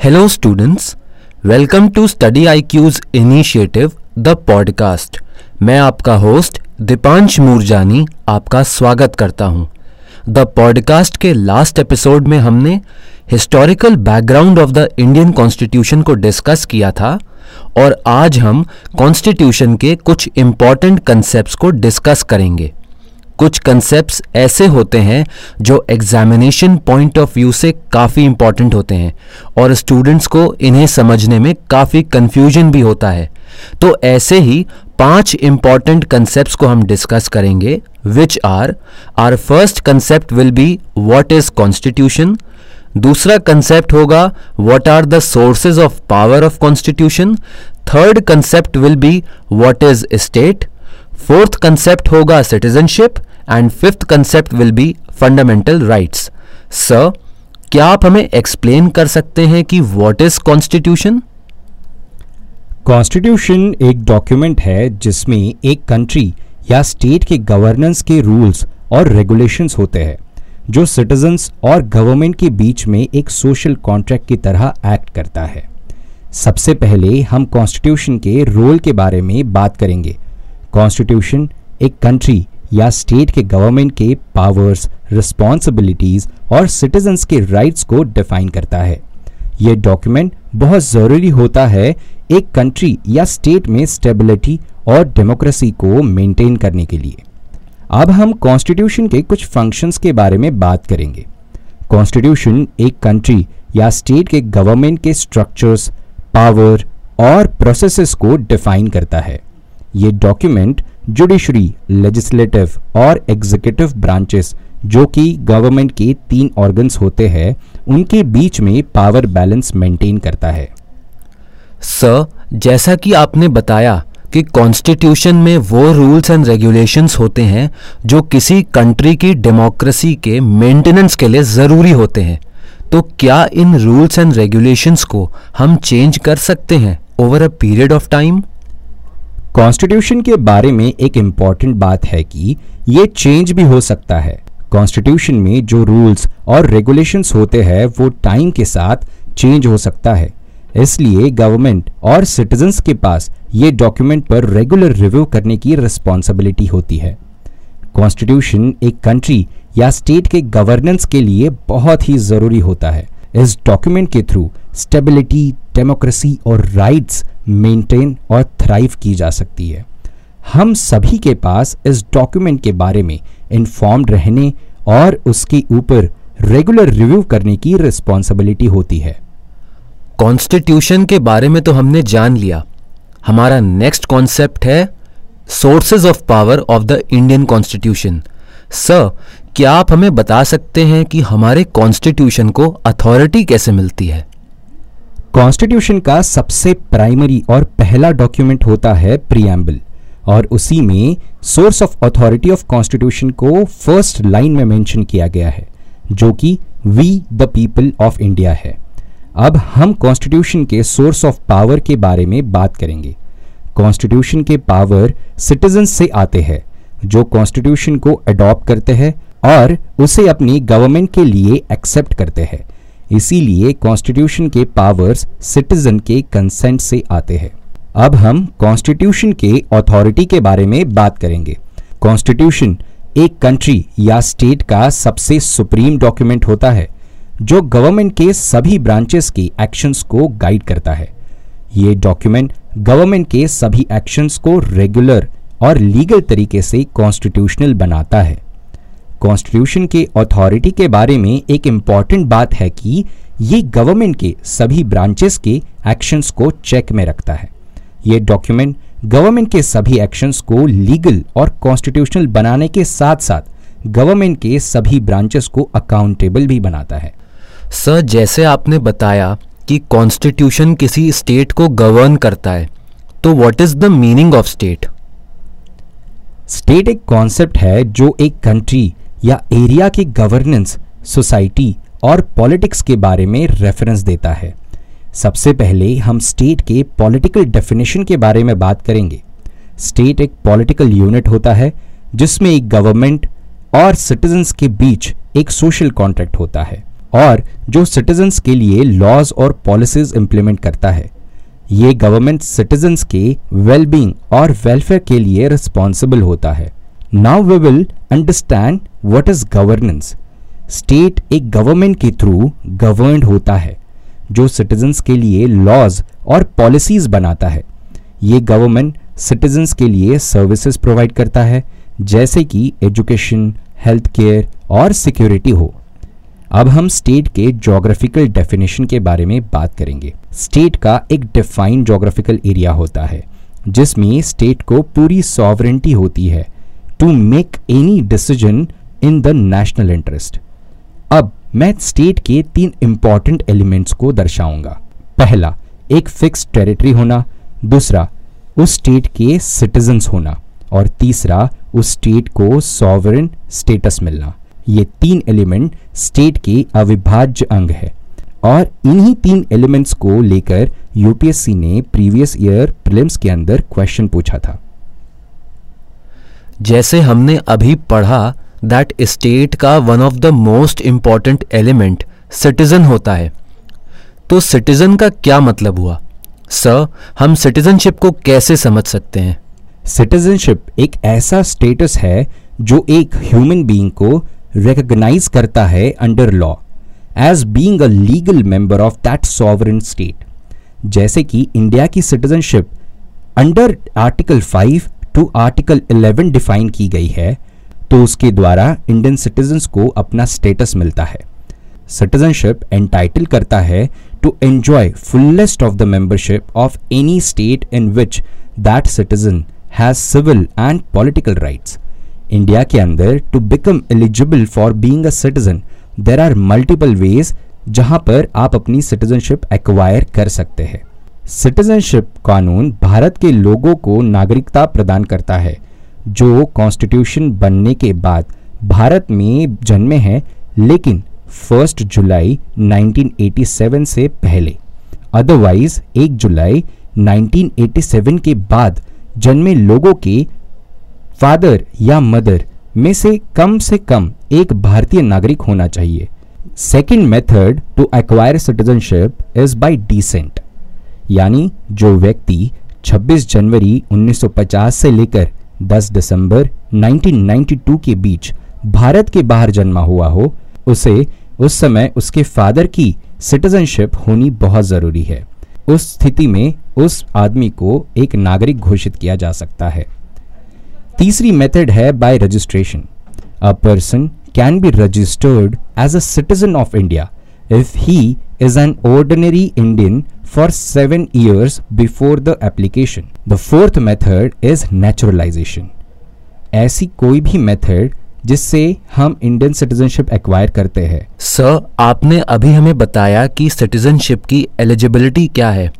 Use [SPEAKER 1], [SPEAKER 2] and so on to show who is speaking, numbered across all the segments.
[SPEAKER 1] Hello, students. Welcome to Study IQ's initiative, The Podcast. मैं आपका host Deepansh Moorjani आपका स्वागत करता हूँ। द पॉडकास्ट के लास्ट एपिसोड में हमने historical background of the Indian constitution को डिस्कस किया था और आज हम कॉन्स्टिट्यूशन के कुछ इंपॉर्टेंट कंसेप्ट्स को डिस्कस करेंगे कुछ कंसेप्ट ऐसे होते हैं जो एग्जामिनेशन पॉइंट ऑफ़ व्यू से काफ़ी इंपॉर्टेंट होते हैं और स्टूडेंट्स को इन्हें समझने में काफ़ी कंफ्यूजन भी होता है। तो ऐसे ही पाँच इंपॉर्टेंट कंसेप्ट को हम डिस्कस करेंगे which are our first concept will be what is constitution दूसरा कंसेप्ट होगा what are the sources of power of constitution third concept will be what is state fourth concept होगा citizenship and fifth concept will be fundamental rights sir क्या आप हमें explain कर सकते हैं कि व्हाट इज़ कॉन्स्टिट्यूशन
[SPEAKER 2] कॉन्स्टिट्यूशन एक document है जिसमें एक कंट्री या स्टेट के गवर्नेंस के रूल्स और रेगुलेशंस होते हैं, जो सिटीजन्स और गवर्नमेंट के बीच में एक सोशल कॉन्ट्रैक्ट की तरह एक्ट करता है। सबसे पहले हम कॉन्स्टिट्यूशन के रोल के बारे में बात करेंगे। कॉन्स्टिट्यूशन एक कंट्री या स्टेट के गवर्नमेंट के पावर्स रिस्पॉन्सिबिलिटीज और सिटीजन्स के राइट्स को डिफाइन करता है। यह डॉक्यूमेंट बहुत ज़रूरी होता है एक कंट्री या स्टेट में स्टेबिलिटी और डेमोक्रेसी को मेंटेन करने के लिए। अब हम कॉन्स्टिट्यूशन के कुछ फ़ंक्शंस के बारे में बात करेंगे। कॉन्स्टिट्यूशन एक कंट्री या स्टेट के गवर्नमेंट के स्ट्रक्चर्स पावर और प्रोसेसेस को डिफाइन करता है। ये डॉक्यूमेंट जुडिशरी लेजिस्लेटिव और एग्जीक्यूटिव ब्रांचेस जो कि गवर्नमेंट के तीन ऑर्गन्स होते हैं, उनके बीच में पावर बैलेंस मेंटेन करता है।
[SPEAKER 1] सर जैसा कि आपने बताया कि कॉन्स्टिट्यूशन में वो रूल्स एंड रेगुलेशंस होते हैं, जो किसी कंट्री की डेमोक्रेसी के मेंटेनेंस के लिए ज़रूरी होते हैं तो क्या इन रूल्स एंड रेगुलेशंस को हम चेंज कर सकते हैं over a period of time
[SPEAKER 2] constitution के बारे में एक इंपॉर्टेंट बात है कि ये चेंज भी हो सकता है। कॉन्स्टिट्यूशन में जो रूल्स और रेगुलेशंस होते हैं, वो टाइम के साथ चेंज हो सकता है। इसलिए गवर्नमेंट और सिटीजन्स के पास ये डॉक्यूमेंट पर रेगुलर रिव्यू करने की रिस्पॉन्सिबिलिटी होती है। कॉन्स्टिट्यूशन एक कंट्री या स्टेट के गवर्नेंस के लिए बहुत ही ज़रूरी होता है। इस डॉक्यूमेंट के थ्रू स्टेबिलिटी डेमोक्रेसी और राइट्स मेंटेन और थ्राइव की जा सकती है। हम सभी के पास इस डॉक्यूमेंट के बारे में इन्फॉर्म्ड रहने और उसके ऊपर रेगुलर रिव्यू करने की रिस्पॉन्सिबिलिटी होती है।
[SPEAKER 1] कॉन्स्टिट्यूशन के बारे में तो हमने जान लिया। हमारा नेक्स्ट कॉन्सेप्ट है sources of power of the Indian constitution sir क्या आप हमें बता सकते हैं कि हमारे कॉन्स्टिट्यूशन को अथॉरिटी कैसे मिलती है?
[SPEAKER 2] कॉन्स्टिट्यूशन का सबसे प्राइमरी और पहला डॉक्यूमेंट होता है प्रियम्बल और उसी में source of authority of constitution को फ़र्स्ट लाइन में मेंशन किया गया है, जो कि we the people of India है। अब हम कॉन्स्टिट्यूशन के सोर्स ऑफ़ पावर के बारे में बात करेंगे। कॉन्स्टिट्यूशन के पावर सिटीजन से आते हैं, जो कॉन्स्टिट्यूशन को अडॉप्ट करते हैं और उसे अपनी गवर्नमेंट के लिए एक्सेप्ट करते हैं। इसीलिए कॉन्स्टिट्यूशन के पावर्स सिटीजन के कंसेंट से आते हैं। अब हम कॉन्स्टिट्यूशन के अथॉरिटी के बारे में बात करेंगे। कॉन्स्टिट्यूशन एक कंट्री या स्टेट का सबसे सुप्रीम डॉक्यूमेंट होता है, जो गवर्नमेंट के सभी ब्रांचेस के एक्शंस को गाइड करता है। ये डॉक्यूमेंट गवर्नमेंट के सभी एक्शंस को रेगुलर और लीगल तरीके से कॉन्स्टिट्यूशनल बनाता है। कॉन्स्टिट्यूशन के अथॉरिटी के बारे में एक इंपॉर्टेंट बात है कि ये गवर्नमेंट के सभी ब्रांचेस के एक्शंस को चेक में रखता है। ये डॉक्यूमेंट गवर्नमेंट के सभी एक्शंस को लीगल और कॉन्स्टिट्यूशनल बनाने के साथ साथ गवर्नमेंट के सभी ब्रांचेस को अकाउंटेबल भी बनाता है।
[SPEAKER 1] सर जैसे आपने बताया कि कॉन्स्टिट्यूशन किसी स्टेट को गवर्न करता है तो what is the meaning of state
[SPEAKER 2] state एक कॉन्सेप्ट है जो एक कंट्री या एरिया की गवर्नेंस सोसाइटी और पॉलिटिक्स के बारे में रेफरेंस देता है। सबसे पहले हम स्टेट के पॉलिटिकल डेफिनेशन के बारे में बात करेंगे। स्टेट एक पॉलिटिकल यूनिट होता है, जिसमें एक गवर्नमेंट और सिटीजन्स के बीच एक सोशल कॉन्ट्रैक्ट होता है और जो सिटीजन्स के लिए लॉज और पॉलिसीज़ इंप्लीमेंट करता है। ये गवर्नमेंट सिटीजन्स के वेलबींग और वेलफेयर के लिए रिस्पॉन्सिबल होता है। Now we will understand what is governance state एक गवर्नमेंट के थ्रू गवर्न होता है, जो सिटीजन्स के लिए लॉज और पॉलिसीज़ बनाता है। ये गवर्नमेंट सिटीजन्स के लिए सर्विसेज़ प्रोवाइड करता है, जैसे कि एजुकेशन हेल्थ केयर और सिक्योरिटी हो। अब हम स्टेट के जोग्राफिकल डेफिनेशन के बारे में बात करेंगे। स्टेट का एक डिफाइंड जोग्राफिकल एरिया होता है, जिसमें स्टेट को पूरी सॉवरेंटी होती है। To make any decision in the national interest अब मैं स्टेट के तीन इंपॉर्टेंट एलिमेंट्स को दर्शाऊँगा। पहला, एक फिक्स टेरिटरी होना। दूसरा, उस स्टेट के सिटीजन्स होना। और तीसरा, उस स्टेट को सॉवरन स्टेटस मिलना। ये तीन एलिमेंट स्टेट के अविभाज्य अंग है। और इन्हीं तीन एलिमेंट्स को लेकर यूपीएससी ने प्रीवियस ईयर प्रीलिम्स के अंदर क्वेश्चन पूछा था।
[SPEAKER 1] जैसे हमने अभी पढ़ा दैट स्टेट का one of the most important element citizen होता है। तो सिटीजन का क्या मतलब हुआ? सर हम सिटीजनशिप को कैसे समझ सकते हैं?
[SPEAKER 2] सिटीजनशिप एक ऐसा स्टेटस है जो एक ह्यूमन बीइंग को रिकॉग्नाइज करता है under law as being a legal member of that sovereign state जैसे कि इंडिया की citizenship under article 5 to article 11 define की गई है तो उसके द्वारा इंडियन सिटीजन्स को अपना स्टेटस मिलता है। सिटीजनशिप एंटाइटल करता है to enjoy fullest of the membership of any state in which that citizen has civil and political rights India के अंदर to become eligible for being a citizen there are multiple ways जहाँ पर आप अपनी citizenship acquire कर सकते हैं। Citizenship कानून भारत के लोगों को नागरिकता प्रदान करता है, जो कॉन्स्टिट्यूशन बनने के बाद भारत में जन्मे हैं, लेकिन फ़र्स्ट जुलाई 1987 से पहले। अदरवाइज़ एक जुलाई 1987 के बाद जन्मे लोगों के फादर या मदर में से कम से कम एक भारतीय नागरिक होना चाहिए। Second method to acquire citizenship is by descent. यानी जो व्यक्ति 26 जनवरी 1950 से लेकर 10 दिसंबर 1992 के बीच भारत के बाहर जन्मा हुआ हो, उसे उस समय उसके फादर की सिटीजनशिप होनी बहुत ज़रूरी है। उस स्थिति में उस आदमी को एक नागरिक घोषित किया जा सकता है। तीसरी मेथड है by registration. A person can be registered as a citizen of India. If he is an ordinary Indian for seven years before the application. The fourth method is naturalization. ऐसी कोई भी मेथड जिससे हम Indian citizenship acquire करते हैं।
[SPEAKER 1] Sir आपने अभी हमें बताया कि सिटीजनशिप की एलिजिबिलिटी क्या है।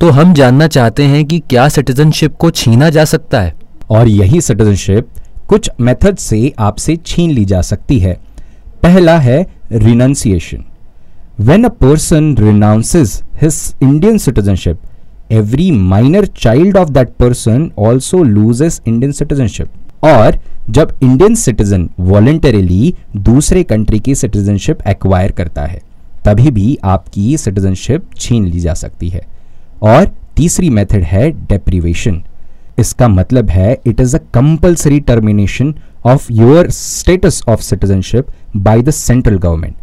[SPEAKER 1] तो हम जानना चाहते हैं कि क्या सिटीजनशिप को छीना जा सकता है।
[SPEAKER 2] और यही सिटीजनशिप कुछ मेथड से आपसे छीन ली जा सकती है। पहला है renunciation When a person renounces his Indian citizenship, every minor child of that person also loses Indian citizenship. और जब इंडियन सिटीजन वॉलेंटरीली दूसरे कंट्री की सिटीजनशिप एक्वायर करता है तभी भी आपकी सिटीजनशिप छीन ली जा सकती है। और तीसरी मेथड है डेप्रीवेशन इसका मतलब है it is a compulsory termination of your status of citizenship by the central government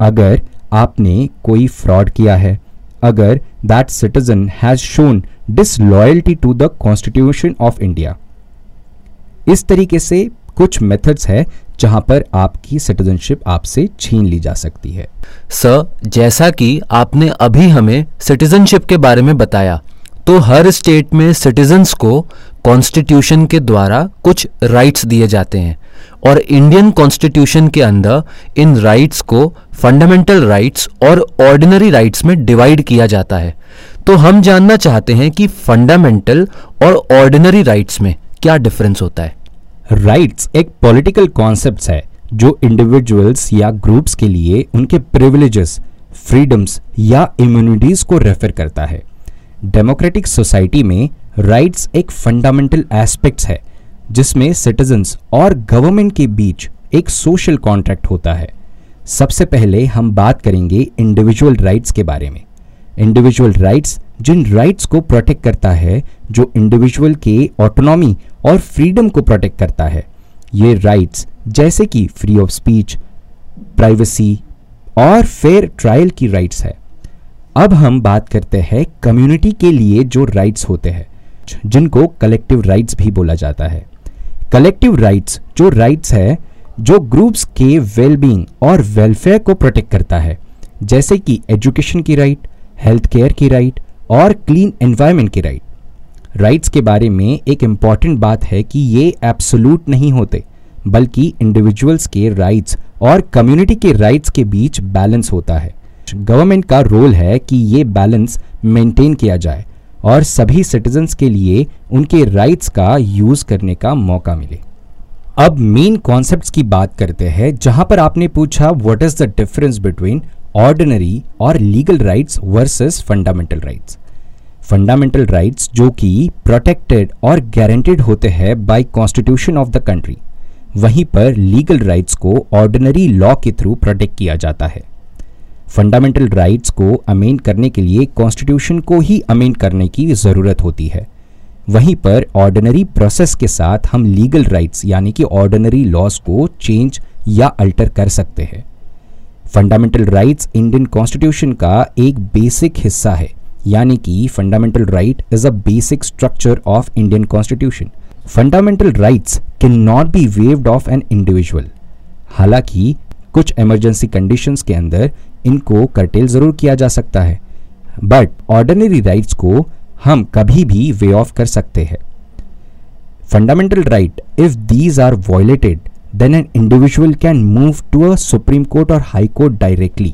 [SPEAKER 2] अगर आपने कोई फ्रॉड किया है? अगर that citizen has shown disloyalty to the constitution of India इस तरीके से कुछ मेथड्स है जहाँ पर आपकी सिटीजनशिप आपसे छीन ली जा सकती है।
[SPEAKER 1] सर जैसा कि आपने अभी हमें सिटीजनशिप के बारे में बताया तो हर स्टेट में सिटीजन्स को कॉन्स्टिट्यूशन के द्वारा कुछ राइट्स दिए जाते हैं। और इंडियन कॉन्स्टिट्यूशन के अंदर इन राइट्स को फंडामेंटल राइट्स और ऑर्डिनरी राइट्स में डिवाइड किया जाता है। तो हम जानना चाहते हैं कि फंडामेंटल और ऑर्डिनरी राइट्स में क्या डिफरेंस होता है।
[SPEAKER 2] राइट्स एक पॉलिटिकल कॉन्सेप्ट है, जो इंडिविजुअल्स या ग्रुप्स के लिए उनके प्रिविलेजेस फ्रीडम्स या इम्यूनिटीज को रेफर करता है। डेमोक्रेटिक सोसाइटी में राइट्स एक फंडामेंटल एस्पेक्ट्स है जिसमें सिटीजन्स और गवर्नमेंट के बीच एक सोशल कॉन्ट्रैक्ट होता है। सबसे पहले हम बात करेंगे इंडिविजुअल राइट्स के बारे में। इंडिविजुअल राइट्स जिन राइट्स को प्रोटेक्ट करता है, जो इंडिविजुअल के ऑटोनॉमी और फ्रीडम को प्रोटेक्ट करता है। ये राइट्स जैसे कि फ्री ऑफ़ स्पीच प्राइवेसी और फेयर ट्रायल की राइट्स है। अब हम बात करते हैं कम्युनिटी के लिए जो राइट्स होते हैं। जिनको कलेक्टिव राइट्स भी बोला जाता है। कलेक्टिव राइट्स जो राइट्स है, जो ग्रुप्स के वेलबींग और वेलफेयर को प्रोटेक्ट करता है, जैसे कि एजुकेशन की राइट हेल्थ केयर की राइट और क्लीन एनवायरनमेंट की राइट राइट्स के बारे में एक इंपॉर्टेंट बात है कि ये एब्सोलूट नहीं होते, बल्कि इंडिविजुअल्स के राइट्स और कम्युनिटी के राइट्स के बीच बैलेंस होता है। गवर्नमेंट का रोल है कि ये बैलेंस मेंटेन किया जाए। और सभी सिटीजन्स के लिए उनके राइट्स का यूज़ करने का मौका मिले। अब मेन कॉन्सेप्ट्स की बात करते हैं, जहाँ पर आपने पूछा what is the difference between ordinary और legal rights versus fundamental rights fundamental rights जो कि प्रोटेक्टेड और गारंटेड होते हैं by constitution of the country वहीं पर लीगल राइट्स को ऑर्डिनरी लॉ के थ्रू प्रोटेक्ट किया जाता है। फंडामेंटल राइट्स को अमेंड करने के लिए कॉन्स्टिट्यूशन को ही अमेंड करने की ज़रूरत होती है। वहीं पर ऑर्डिनरी प्रोसेस के साथ हम लीगल राइट्स यानी कि ऑर्डिनरी लॉज को चेंज या अल्टर कर सकते हैं। फंडामेंटल राइट्स इंडियन कॉन्स्टिट्यूशन का एक बेसिक हिस्सा है, यानी कि fundamental right is a basic structure of Indian constitution fundamental rights can not be waived of an individual हालाँकि, कुछ इमरजेंसी कंडीशंस के अंदर इनको कर्टेल ज़रूर किया जा सकता है। बट ऑर्डिनरी राइट्स को हम कभी भी वे ऑफ़ कर सकते हैं। Fundamental right if these are violated then an individual can move to a supreme court और हाई कोर्ट डायरेक्टली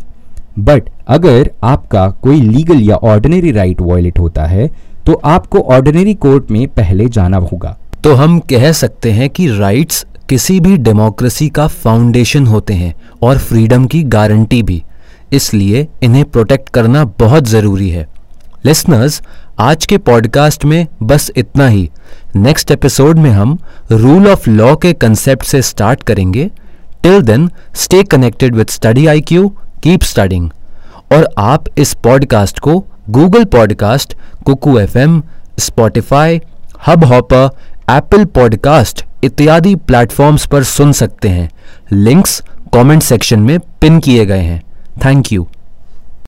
[SPEAKER 2] बट अगर आपका कोई लीगल या ऑर्डिनरी राइट वॉयलेट होता है तो आपको ऑर्डिनरी कोर्ट में पहले जाना होगा।
[SPEAKER 1] तो हम कह सकते हैं कि राइट्स किसी भी डेमोक्रेसी का फाउंडेशन होते हैं और फ्रीडम की गारंटी भी। इसलिए इन्हें प्रोटेक्ट करना बहुत ज़रूरी है। लिसनर्स आज के पॉडकास्ट में बस इतना ही। नेक्स्ट एपिसोड में हम रूल ऑफ़ लॉ के कंसेप्ट से स्टार्ट करेंगे। Till then stay connected with Study I Q keep studying और आप इस पॉडकास्ट को Google podcast Kuku F M Spotify Hubhopper Apple podcast इत्यादि प्लेटफॉर्म्स पर सुन सकते हैं। लिंक्स कमेंट सेक्शन में पिन किए गए हैं। Thank you